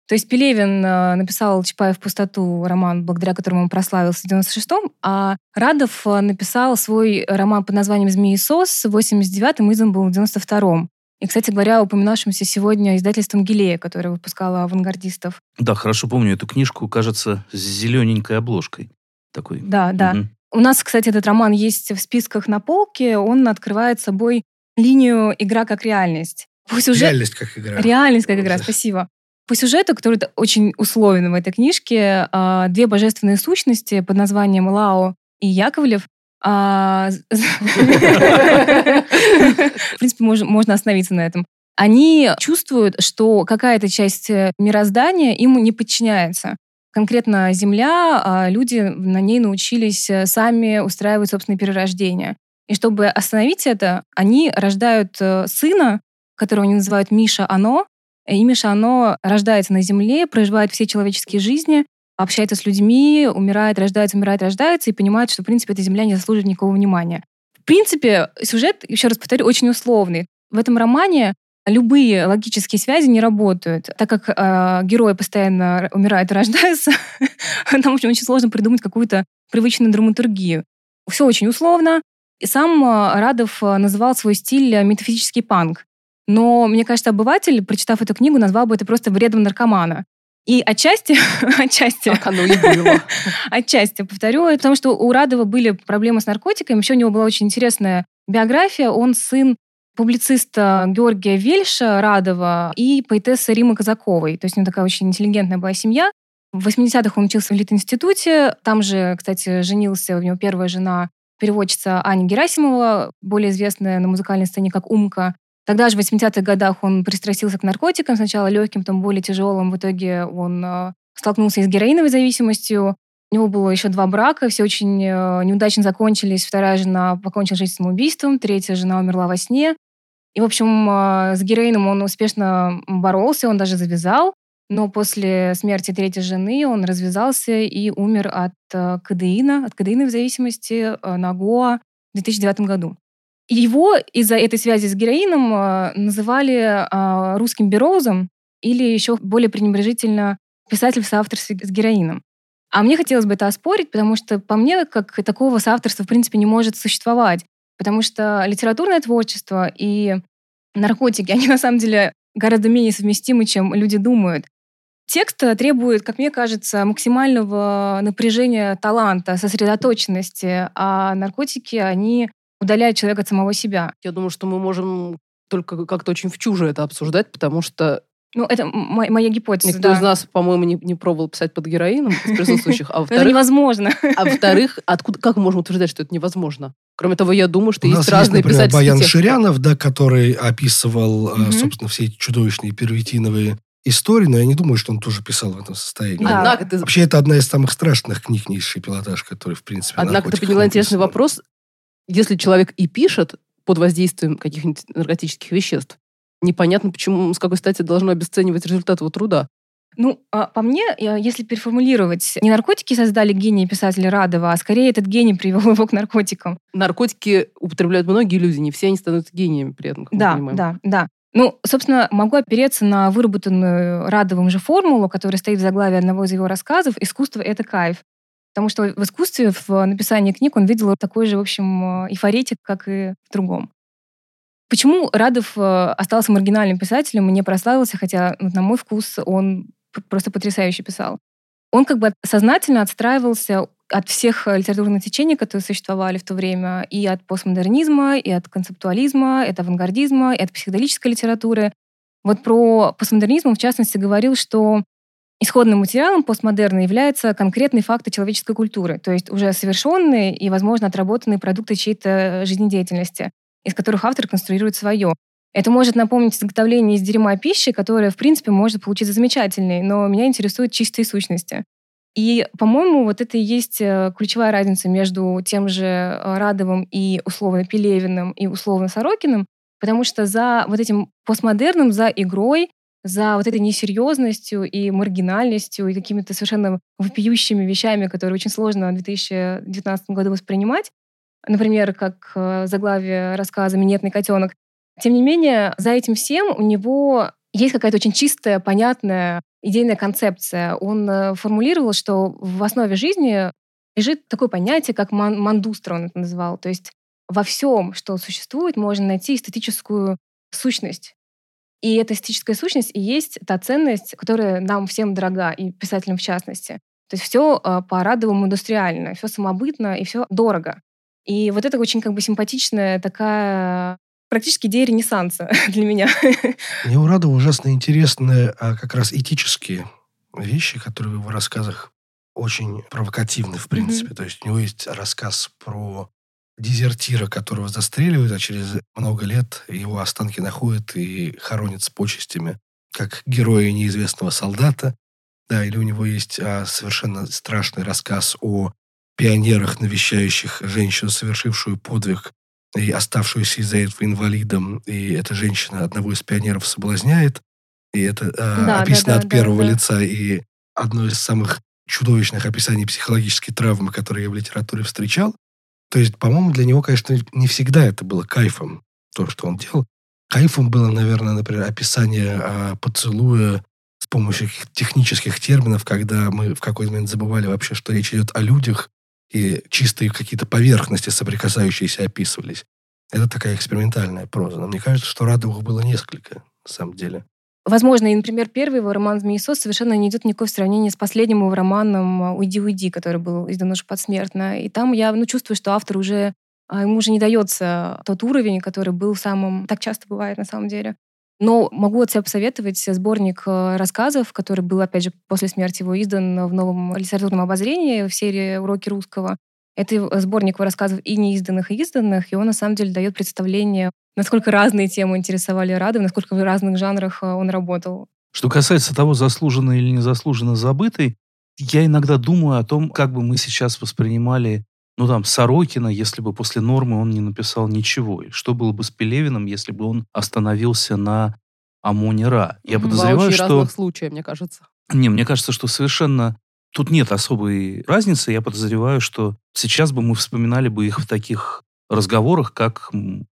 То есть Пелевин э, написал «Чапаев в пустоту» роман, благодаря которому он прославился в 96-м, а Радов э, написал свой роман под названием «Змеи сос» в 89-м, издан был в 92-м. И, кстати говоря, упоминавшимся сегодня издательством «Гилея», которое выпускало авангардистов. Да, хорошо помню эту книжку, кажется, с зелененькой обложкой. Такой. Да, да. Угу. У нас, кстати, этот роман есть в списках на полке. Он открывает собой линию «Игра как реальность». По сюжет... Реальность как игра. Реальность как игра, спасибо. По сюжету, который очень условен в этой книжке, а, две божественные сущности под названием Лао и Яковлев а, в принципе, можно остановиться на этом. Они чувствуют, что какая-то часть мироздания им не подчиняется. Конкретно Земля, а, люди на ней научились э, сами устраивать собственные перерождения. И чтобы остановить это, они рождают э, сына, которого они называют Миша Ано, и Миша Ано рождается на Земле, проживает все человеческие жизни, общается с людьми, умирает, рождается, умирает, рождается, и понимает, что, в принципе, эта Земля не заслуживает никакого внимания. В принципе, сюжет, еще раз повторю, очень условный. В этом романе любые логические связи не работают, так как э, герои постоянно умирают и рождаются, нам очень, очень сложно придумать какую-то привычную драматургию. Все очень условно. И сам э, Радов э, называл свой стиль метафизический панк. Но, мне кажется, обыватель, прочитав эту книгу, назвал бы это просто вредом наркомана. И отчасти, отчасти, так оно и было. отчасти, повторю, потому что у Радова были проблемы с наркотиками, еще у него была очень интересная биография. Он сын публициста Георгия Вельша Радова и поэтессы Римы Казаковой. То есть у него такая очень интеллигентная была семья. В 80-х он учился в Литинституте. Там же, кстати, женился, у него первая жена переводчица Аня Герасимова, более известная на музыкальной сцене как Умка. Тогда же в 80-х годах он пристрастился к наркотикам, сначала легким, потом более тяжелым. В итоге он э, столкнулся с героиновой зависимостью. У него было еще два брака, все очень э, неудачно закончились. Вторая жена покончила жизнь самоубийством, третья жена умерла во сне. И, в общем, э, с героином он успешно боролся, он даже завязал. Но после смерти третьей жены он развязался и умер от кадеина, от кадеиновой зависимости на Гоа в 2009 году. Его из-за этой связи с героином э, называли э, русским бероузом или еще более пренебрежительно писатель в с героином. А мне хотелось бы это оспорить, потому что по мне, как такого соавторства в принципе не может существовать. Потому что литературное творчество и наркотики, они на самом деле гораздо менее совместимы, чем люди думают. Текст требует, как мне кажется, максимального напряжения таланта, сосредоточенности, а наркотики, они удаляет человека от самого себя. Я думаю, что мы можем только как-то очень в чуже это обсуждать, потому что ну, это моя, моя гипотеза, Никто да. из нас, по-моему, не, не пробовал писать под героином из присутствующих. А это невозможно. А во-вторых, откуда, как мы можем утверждать, что это невозможно? Кроме того, я думаю, что У есть нас разные есть, например, Баян техники. Ширянов, да, который описывал, угу. собственно, все эти чудовищные первитиновые истории, но я не думаю, что он тоже писал в этом состоянии. Да. Однако ты... Вообще, это одна из самых страшных книг низший пилотаж, который, в принципе, Однако ты подняла интересный вопрос если человек и пишет под воздействием каких-нибудь наркотических веществ, непонятно, почему, с какой стати должно обесценивать результат его труда. Ну, а по мне, если переформулировать, не наркотики создали гений писателя Радова, а скорее этот гений привел его к наркотикам. Наркотики употребляют многие люди, не все они становятся гениями при этом, как да, мы понимаем. Да, да. Ну, собственно, могу опереться на выработанную Радовым же формулу, которая стоит в заглавии одного из его рассказов «Искусство — это кайф». Потому что в искусстве, в написании книг он видел такой же, в общем, эйфоретик, как и в другом. Почему Радов э, остался маргинальным писателем и не прославился, хотя, на мой вкус, он просто потрясающе писал? Он как бы сознательно отстраивался от всех литературных течений, которые существовали в то время, и от постмодернизма, и от концептуализма, и от авангардизма, и от психоделической литературы. Вот про постмодернизм он, в частности, говорил, что Исходным материалом постмодерна являются конкретные факты человеческой культуры, то есть уже совершенные и, возможно, отработанные продукты чьей-то жизнедеятельности, из которых автор конструирует свое. Это может напомнить изготовление из дерьма пищи, которая, в принципе, может получиться замечательной, но меня интересуют чистые сущности. И, по-моему, вот это и есть э, ключевая разница между тем же э, Радовым и условно Пелевиным и условно Сорокиным, потому что за вот этим постмодерном, за игрой за вот этой несерьезностью и маргинальностью и какими-то совершенно вопиющими вещами, которые очень сложно в 2019 году воспринимать. Например, как э, заглавие рассказа «Минетный котенок». Тем не менее, за этим всем у него есть какая-то очень чистая, понятная идейная концепция. Он э, формулировал, что в основе жизни лежит такое понятие, как ман мандустра, он это называл. То есть во всем, что существует, можно найти эстетическую сущность. И эта эстетическая сущность и есть та ценность, которая нам всем дорога, и писателям в частности. То есть все э, по-радовому индустриально, все самобытно и все дорого. И вот это очень как бы симпатичная такая практически идея Ренессанса для меня. Мне у Радова ужасно интересные а, как раз этические вещи, которые в его рассказах очень провокативны, в принципе. Mm-hmm. То есть у него есть рассказ про дезертира, которого застреливают, а через много лет его останки находят и хоронят с почестями, как героя неизвестного солдата. Да, или у него есть а, совершенно страшный рассказ о пионерах, навещающих женщину, совершившую подвиг и оставшуюся из-за этого инвалидом. И эта женщина одного из пионеров соблазняет. И это э, да, описано да, да, от первого да, лица. И одно из самых чудовищных описаний психологической травмы, которые я в литературе встречал. То есть, по-моему, для него, конечно, не всегда это было кайфом, то, что он делал. Кайфом было, наверное, например, описание э, поцелуя с помощью технических терминов, когда мы в какой-то момент забывали вообще, что речь идет о людях, и чистые какие-то поверхности, соприкасающиеся, описывались. Это такая экспериментальная проза. Но мне кажется, что Радовых было несколько, на самом деле. Возможно, и, например, первый его роман «Змеесос» совершенно не идет никакого сравнения с последним его романом «Уйди, уйди», который был издан уже подсмертно. И там я ну, чувствую, что автор уже а, ему уже не дается тот уровень, который был самым... Так часто бывает на самом деле. Но могу от себя посоветовать сборник э, рассказов, который был, опять же, после смерти его издан в новом литературном обозрении в серии «Уроки русского». Это сборник рассказов и неизданных, и изданных, и он, на самом деле, дает представление, насколько разные темы интересовали Рады, насколько в разных жанрах э, он работал. Что касается того, заслуженно или незаслуженно забытый, я иногда думаю о том, как бы мы сейчас воспринимали ну, там, Сорокина, если бы после нормы он не написал ничего. И что было бы с Пелевиным, если бы он остановился на Амоне Ра? Я Два подозреваю, очень что... разных случая, мне кажется. Не, мне кажется, что совершенно... Тут нет особой разницы. Я подозреваю, что сейчас бы мы вспоминали бы их в таких разговорах, как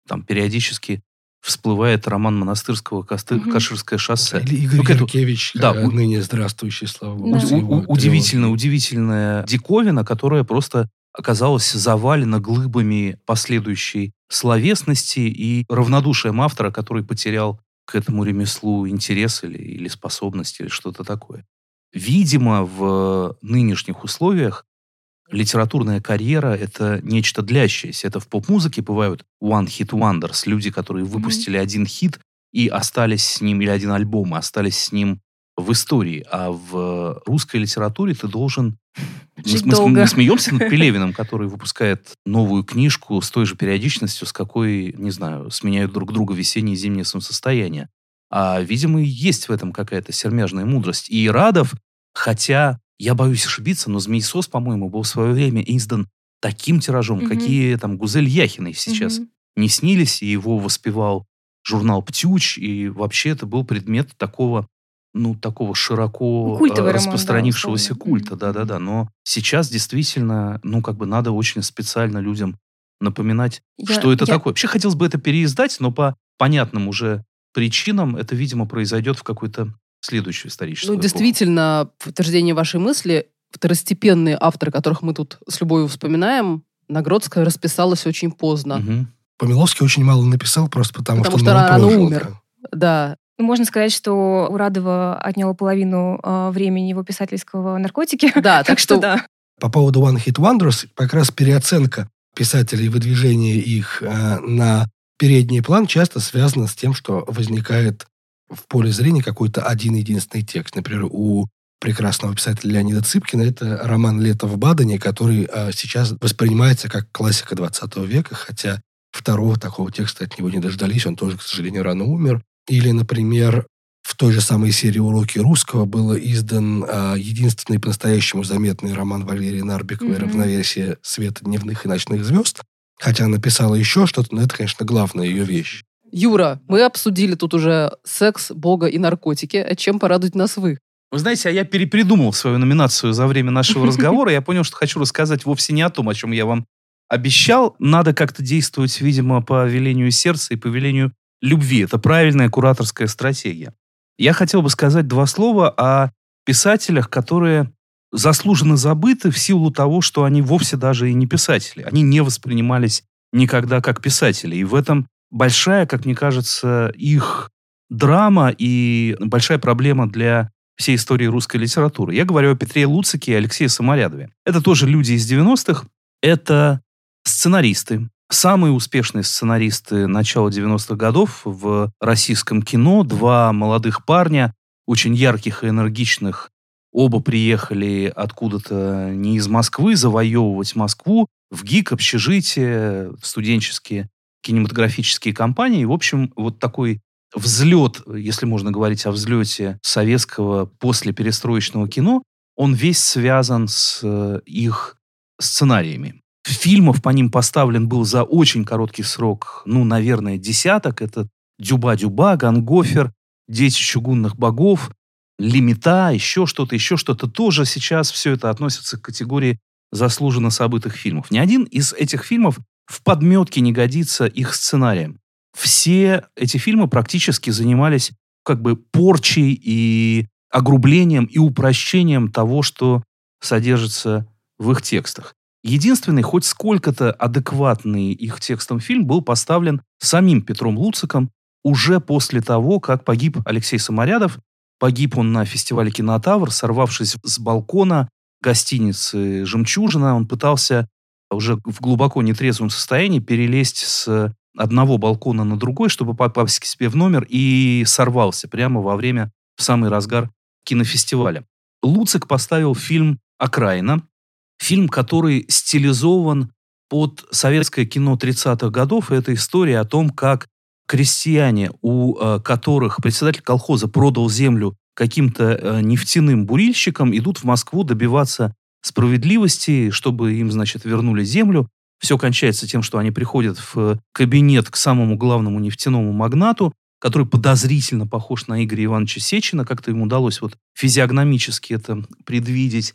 там периодически всплывает роман Монастырского Косты, угу. «Каширское шоссе». Или Игорь ну, Яркевич, да, у... ныне здравствующий, слава богу. Да. У, удивительно, удивительная диковина, которая просто оказалась завалена глыбами последующей словесности и равнодушием автора, который потерял к этому ремеслу интерес или, или способность, или что-то такое. Видимо, в нынешних условиях литературная карьера — это нечто длящееся. Это в поп-музыке бывают one-hit wonders, люди, которые выпустили mm-hmm. один хит и остались с ним, или один альбом, и остались с ним в истории, а в русской литературе ты должен... Жить мы, долго. мы, мы смеемся над Пелевиным, который выпускает новую книжку с той же периодичностью, с какой, не знаю, сменяют друг друга весеннее и зимнее солнцестояние. А, видимо, есть в этом какая-то сермяжная мудрость. И Радов, хотя я боюсь ошибиться, но «Змеесос», по-моему, был в свое время издан таким тиражом, mm какие там Гузель Яхиной сейчас mm не снились, и его воспевал журнал «Птюч», и вообще это был предмет такого ну, такого широко Культовый распространившегося роман, да, культа, да-да-да. Но сейчас действительно, ну, как бы надо очень специально людям напоминать, я, что это я... такое. Вообще хотелось бы это переиздать, но по понятным уже причинам это, видимо, произойдет в какой-то следующую историческую Ну, действительно, в подтверждение вашей мысли, второстепенные авторы, которых мы тут с любовью вспоминаем, Нагродская расписалась очень поздно. Угу. Помиловский очень мало написал, просто потому, потому что, что рано умер. Да, можно сказать, что у Радова отняло половину э, времени его писательского наркотики. Да, так что да. По поводу One Hit Wonders, как раз переоценка писателей, выдвижение их э, на передний план часто связано с тем, что возникает в поле зрения какой-то один единственный текст. Например, у прекрасного писателя Леонида Цыпкина это роман «Лето в Бадене», который э, сейчас воспринимается как классика 20 века, хотя второго такого текста от него не дождались, он тоже, к сожалению, рано умер. Или, например, в той же самой серии «Уроки русского» был издан а, единственный по-настоящему заметный роман Валерии Нарбиковой mm-hmm. «Равновесие света дневных и ночных звезд». Хотя она написала еще что-то, но это, конечно, главная ее вещь. Юра, мы обсудили тут уже секс, бога и наркотики. А чем порадуют нас вы? Вы знаете, а я перепридумал свою номинацию за время нашего разговора. Я понял, что хочу рассказать вовсе не о том, о чем я вам обещал. Надо как-то действовать, видимо, по велению сердца и по велению любви. Это правильная кураторская стратегия. Я хотел бы сказать два слова о писателях, которые заслуженно забыты в силу того, что они вовсе даже и не писатели. Они не воспринимались никогда как писатели. И в этом большая, как мне кажется, их драма и большая проблема для всей истории русской литературы. Я говорю о Петре Луцике и Алексее Саморядове. Это тоже люди из 90-х. Это сценаристы, самые успешные сценаристы начала 90-х годов в российском кино. Два молодых парня, очень ярких и энергичных. Оба приехали откуда-то не из Москвы завоевывать Москву в ГИК, общежитие, студенческие кинематографические компании. В общем, вот такой взлет, если можно говорить о взлете советского после перестроечного кино, он весь связан с э, их сценариями. Фильмов по ним поставлен был за очень короткий срок, ну, наверное, десяток. Это «Дюба-дюба», «Гангофер», дети чугунных богов, лимита, еще что-то, еще что-то. Тоже сейчас все это относится к категории заслуженно событых фильмов. Ни один из этих фильмов в подметке не годится их сценарием. Все эти фильмы практически занимались как бы порчей и огрублением и упрощением того, что содержится в их текстах. Единственный, хоть сколько-то адекватный их текстом фильм был поставлен самим Петром Луциком уже после того, как погиб Алексей Саморядов. Погиб он на фестивале «Кинотавр», сорвавшись с балкона гостиницы «Жемчужина». Он пытался уже в глубоко нетрезвом состоянии перелезть с одного балкона на другой, чтобы попасть к себе в номер, и сорвался прямо во время, в самый разгар кинофестиваля. Луцик поставил фильм «Окраина», фильм, который стилизован под советское кино 30-х годов. И это история о том, как крестьяне, у э, которых председатель колхоза продал землю каким-то э, нефтяным бурильщикам, идут в Москву добиваться справедливости, чтобы им, значит, вернули землю. Все кончается тем, что они приходят в кабинет к самому главному нефтяному магнату, который подозрительно похож на Игоря Ивановича Сечина, как-то ему удалось вот физиогномически это предвидеть.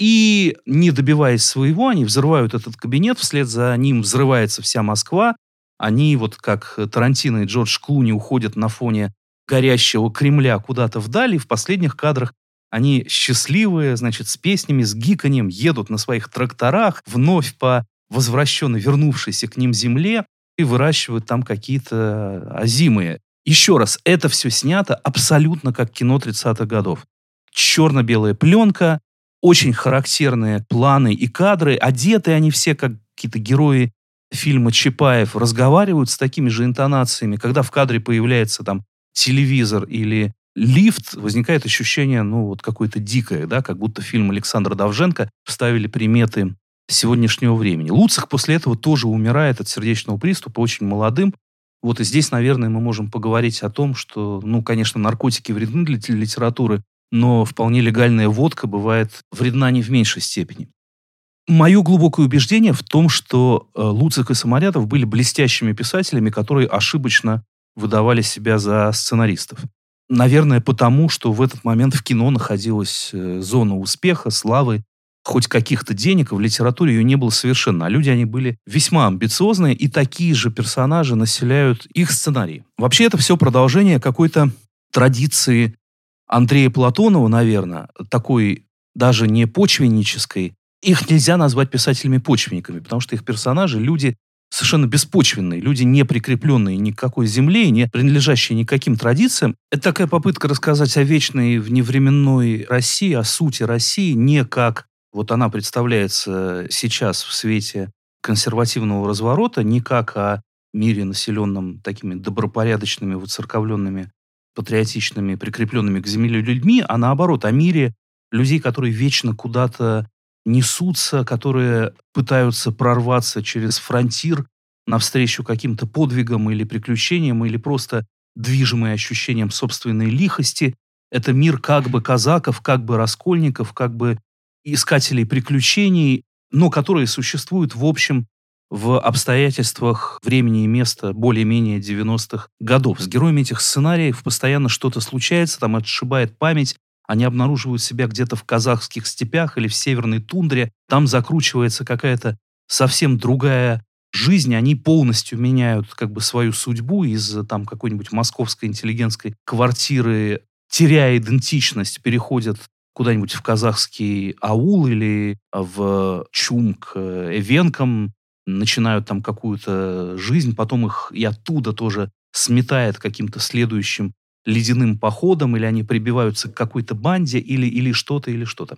И, не добиваясь своего, они взрывают этот кабинет, вслед за ним взрывается вся Москва, они вот как Тарантино и Джордж Клуни уходят на фоне горящего Кремля куда-то вдали, в последних кадрах они счастливые, значит, с песнями, с гиканьем едут на своих тракторах вновь по возвращенной, вернувшейся к ним земле и выращивают там какие-то озимые. Еще раз, это все снято абсолютно как кино 30-х годов. Черно-белая пленка, очень характерные планы и кадры, одеты они все как какие-то герои фильма Чапаев разговаривают с такими же интонациями, когда в кадре появляется там телевизор или лифт, возникает ощущение, ну, вот какое-то дикое, да, как будто фильм Александра Давженко вставили приметы сегодняшнего времени. Луцах после этого тоже умирает от сердечного приступа, очень молодым. Вот и здесь, наверное, мы можем поговорить о том, что, ну, конечно, наркотики вредны для литературы, но вполне легальная водка бывает вредна не в меньшей степени. Мое глубокое убеждение в том, что э, Луцик и Самарятов были блестящими писателями, которые ошибочно выдавали себя за сценаристов. Наверное, потому, что в этот момент в кино находилась э, зона успеха, славы, хоть каких-то денег, в литературе ее не было совершенно. А люди, они были весьма амбициозные, и такие же персонажи населяют их сценарии. Вообще это все продолжение какой-то традиции Андрея Платонова, наверное, такой даже не почвеннической, их нельзя назвать писателями-почвенниками, потому что их персонажи – люди совершенно беспочвенные, люди, не прикрепленные ни к какой земле, не принадлежащие никаким традициям. Это такая попытка рассказать о вечной вневременной России, о сути России, не как вот она представляется сейчас в свете консервативного разворота, не как о мире, населенном такими добропорядочными, выцерковленными, патриотичными, прикрепленными к земле людьми, а наоборот, о мире людей, которые вечно куда-то несутся, которые пытаются прорваться через фронтир навстречу каким-то подвигам или приключениям, или просто движимые ощущением собственной лихости. Это мир как бы казаков, как бы раскольников, как бы искателей приключений, но которые существуют в общем в обстоятельствах времени и места более-менее 90-х годов. С героями этих сценариев постоянно что-то случается, там отшибает память, они обнаруживают себя где-то в казахских степях или в северной тундре, там закручивается какая-то совсем другая жизнь, они полностью меняют как бы свою судьбу из там какой-нибудь московской интеллигентской квартиры, теряя идентичность, переходят куда-нибудь в казахский аул или в чум к эвенкам, начинают там какую-то жизнь, потом их и оттуда тоже сметает каким-то следующим ледяным походом, или они прибиваются к какой-то банде, или, или что-то, или что-то.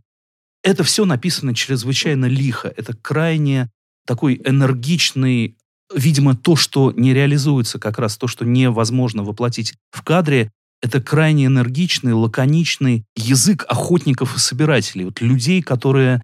Это все написано чрезвычайно лихо. Это крайне такой энергичный, видимо, то, что не реализуется, как раз то, что невозможно воплотить в кадре, это крайне энергичный, лаконичный язык охотников и собирателей. Вот людей, которые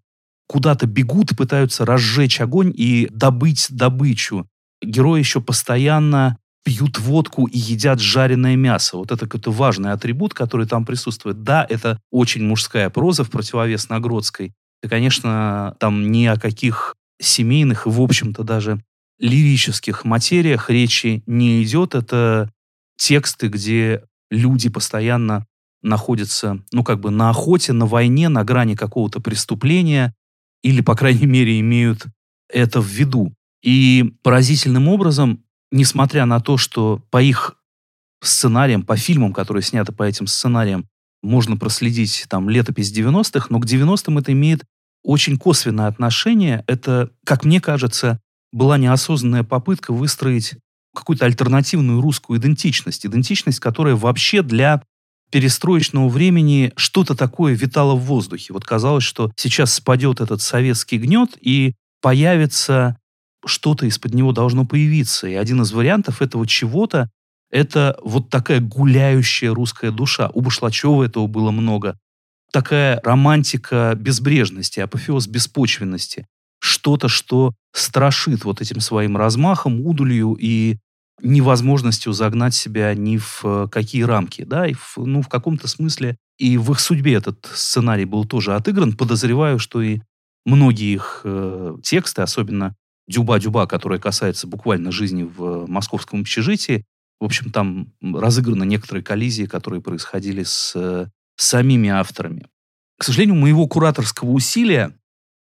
куда-то бегут пытаются разжечь огонь и добыть добычу. Герои еще постоянно пьют водку и едят жареное мясо. Вот это какой-то важный атрибут, который там присутствует. Да, это очень мужская проза в противовес Нагродской. И, конечно, там ни о каких семейных и, в общем-то, даже лирических материях речи не идет. Это тексты, где люди постоянно находятся, ну, как бы на охоте, на войне, на грани какого-то преступления, или, по крайней мере, имеют это в виду. И поразительным образом, несмотря на то, что по их сценариям, по фильмам, которые сняты по этим сценариям, можно проследить там летопись 90-х, но к 90-м это имеет очень косвенное отношение. Это, как мне кажется, была неосознанная попытка выстроить какую-то альтернативную русскую идентичность. Идентичность, которая вообще для перестроечного времени что-то такое витало в воздухе. Вот казалось, что сейчас спадет этот советский гнет и появится что-то из-под него должно появиться. И один из вариантов этого чего-то – это вот такая гуляющая русская душа. У Башлачева этого было много. Такая романтика безбрежности, апофеоз беспочвенности. Что-то, что страшит вот этим своим размахом, удулью и невозможностью загнать себя ни в э, какие рамки. Да? И в, ну, в каком-то смысле и в их судьбе этот сценарий был тоже отыгран. Подозреваю, что и многие их э, тексты, особенно «Дюба-дюба», которая касается буквально жизни в московском общежитии, в общем, там разыграны некоторые коллизии, которые происходили с э, самими авторами. К сожалению, моего кураторского усилия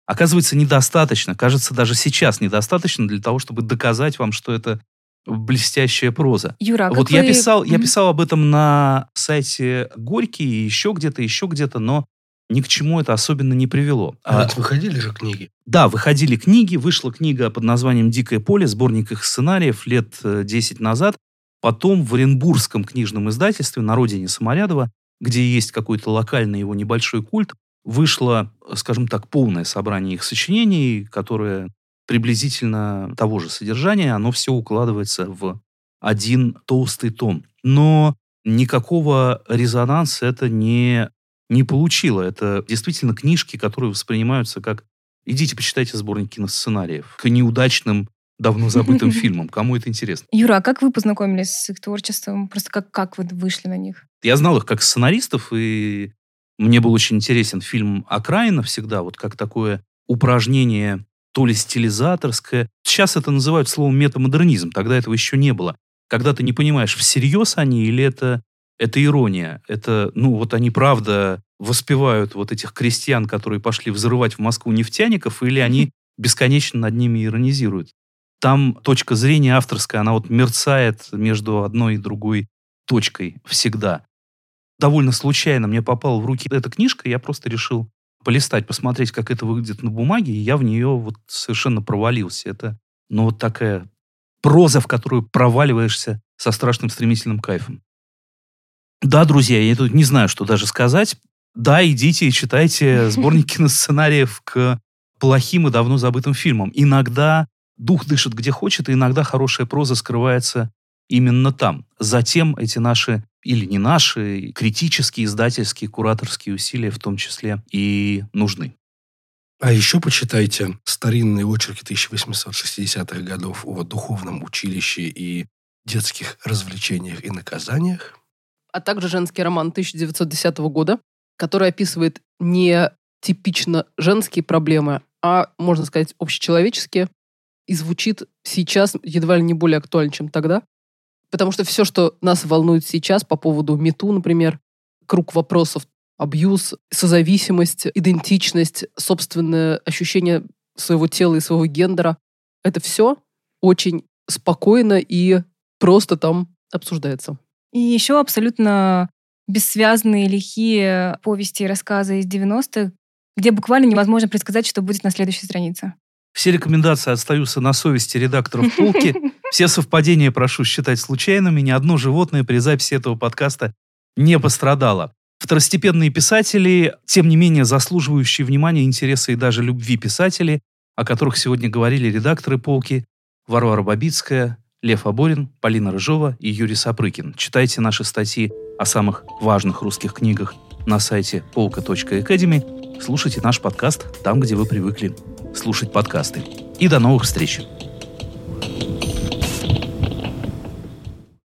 оказывается недостаточно. Кажется, даже сейчас недостаточно для того, чтобы доказать вам, что это блестящая проза. Юра, а вот вы... я писал, я писал об этом на сайте Горький, еще где-то, еще где-то, но ни к чему это особенно не привело. А, а выходили же книги? Да, выходили книги. Вышла книга под названием «Дикое поле», сборник их сценариев лет 10 э, назад. Потом в Оренбургском книжном издательстве на родине Саморядова, где есть какой-то локальный его небольшой культ, вышло, скажем так, полное собрание их сочинений, которое приблизительно того же содержания, оно все укладывается в один толстый том. Но никакого резонанса это не, не получило. Это действительно книжки, которые воспринимаются как «идите почитайте сборник киносценариев» к неудачным давно забытым фильмам. Кому это интересно? Юра, а как вы познакомились с их творчеством? Просто как, как вы вышли на них? Я знал их как сценаристов, и мне был очень интересен фильм «Окраина» всегда, вот как такое упражнение то ли стилизаторское. Сейчас это называют словом метамодернизм, тогда этого еще не было. Когда ты не понимаешь, всерьез они или это, это ирония. Это, ну, вот они правда воспевают вот этих крестьян, которые пошли взрывать в Москву нефтяников, или они бесконечно над ними иронизируют. Там точка зрения авторская, она вот мерцает между одной и другой точкой всегда. Довольно случайно мне попала в руки эта книжка, я просто решил полистать, посмотреть, как это выглядит на бумаге, и я в нее вот совершенно провалился. Это, ну, вот такая проза, в которую проваливаешься со страшным стремительным кайфом. Да, друзья, я тут не знаю, что даже сказать. Да, идите и читайте сборники на сценариев к плохим и давно забытым фильмам. Иногда дух дышит где хочет, и иногда хорошая проза скрывается именно там. Затем эти наши или не наши, критические, издательские, кураторские усилия в том числе и нужны. А еще почитайте старинные очерки 1860-х годов о духовном училище и детских развлечениях и наказаниях. А также женский роман 1910 года, который описывает не типично женские проблемы, а, можно сказать, общечеловеческие, и звучит сейчас едва ли не более актуально, чем тогда. Потому что все, что нас волнует сейчас по поводу МИТУ, например, круг вопросов, абьюз, созависимость, идентичность, собственное ощущение своего тела и своего гендера, это все очень спокойно и просто там обсуждается. И еще абсолютно бессвязные, лихие повести и рассказы из 90-х, где буквально невозможно предсказать, что будет на следующей странице. Все рекомендации остаются на совести редакторов полки. Все совпадения прошу считать случайными. Ни одно животное при записи этого подкаста не пострадало. Второстепенные писатели, тем не менее заслуживающие внимания, интереса и даже любви писатели, о которых сегодня говорили редакторы полки Варвара Бабицкая, Лев Аборин, Полина Рыжова и Юрий Сапрыкин. Читайте наши статьи о самых важных русских книгах на сайте polka.academy. Слушайте наш подкаст там, где вы привыкли слушать подкасты. И до новых встреч!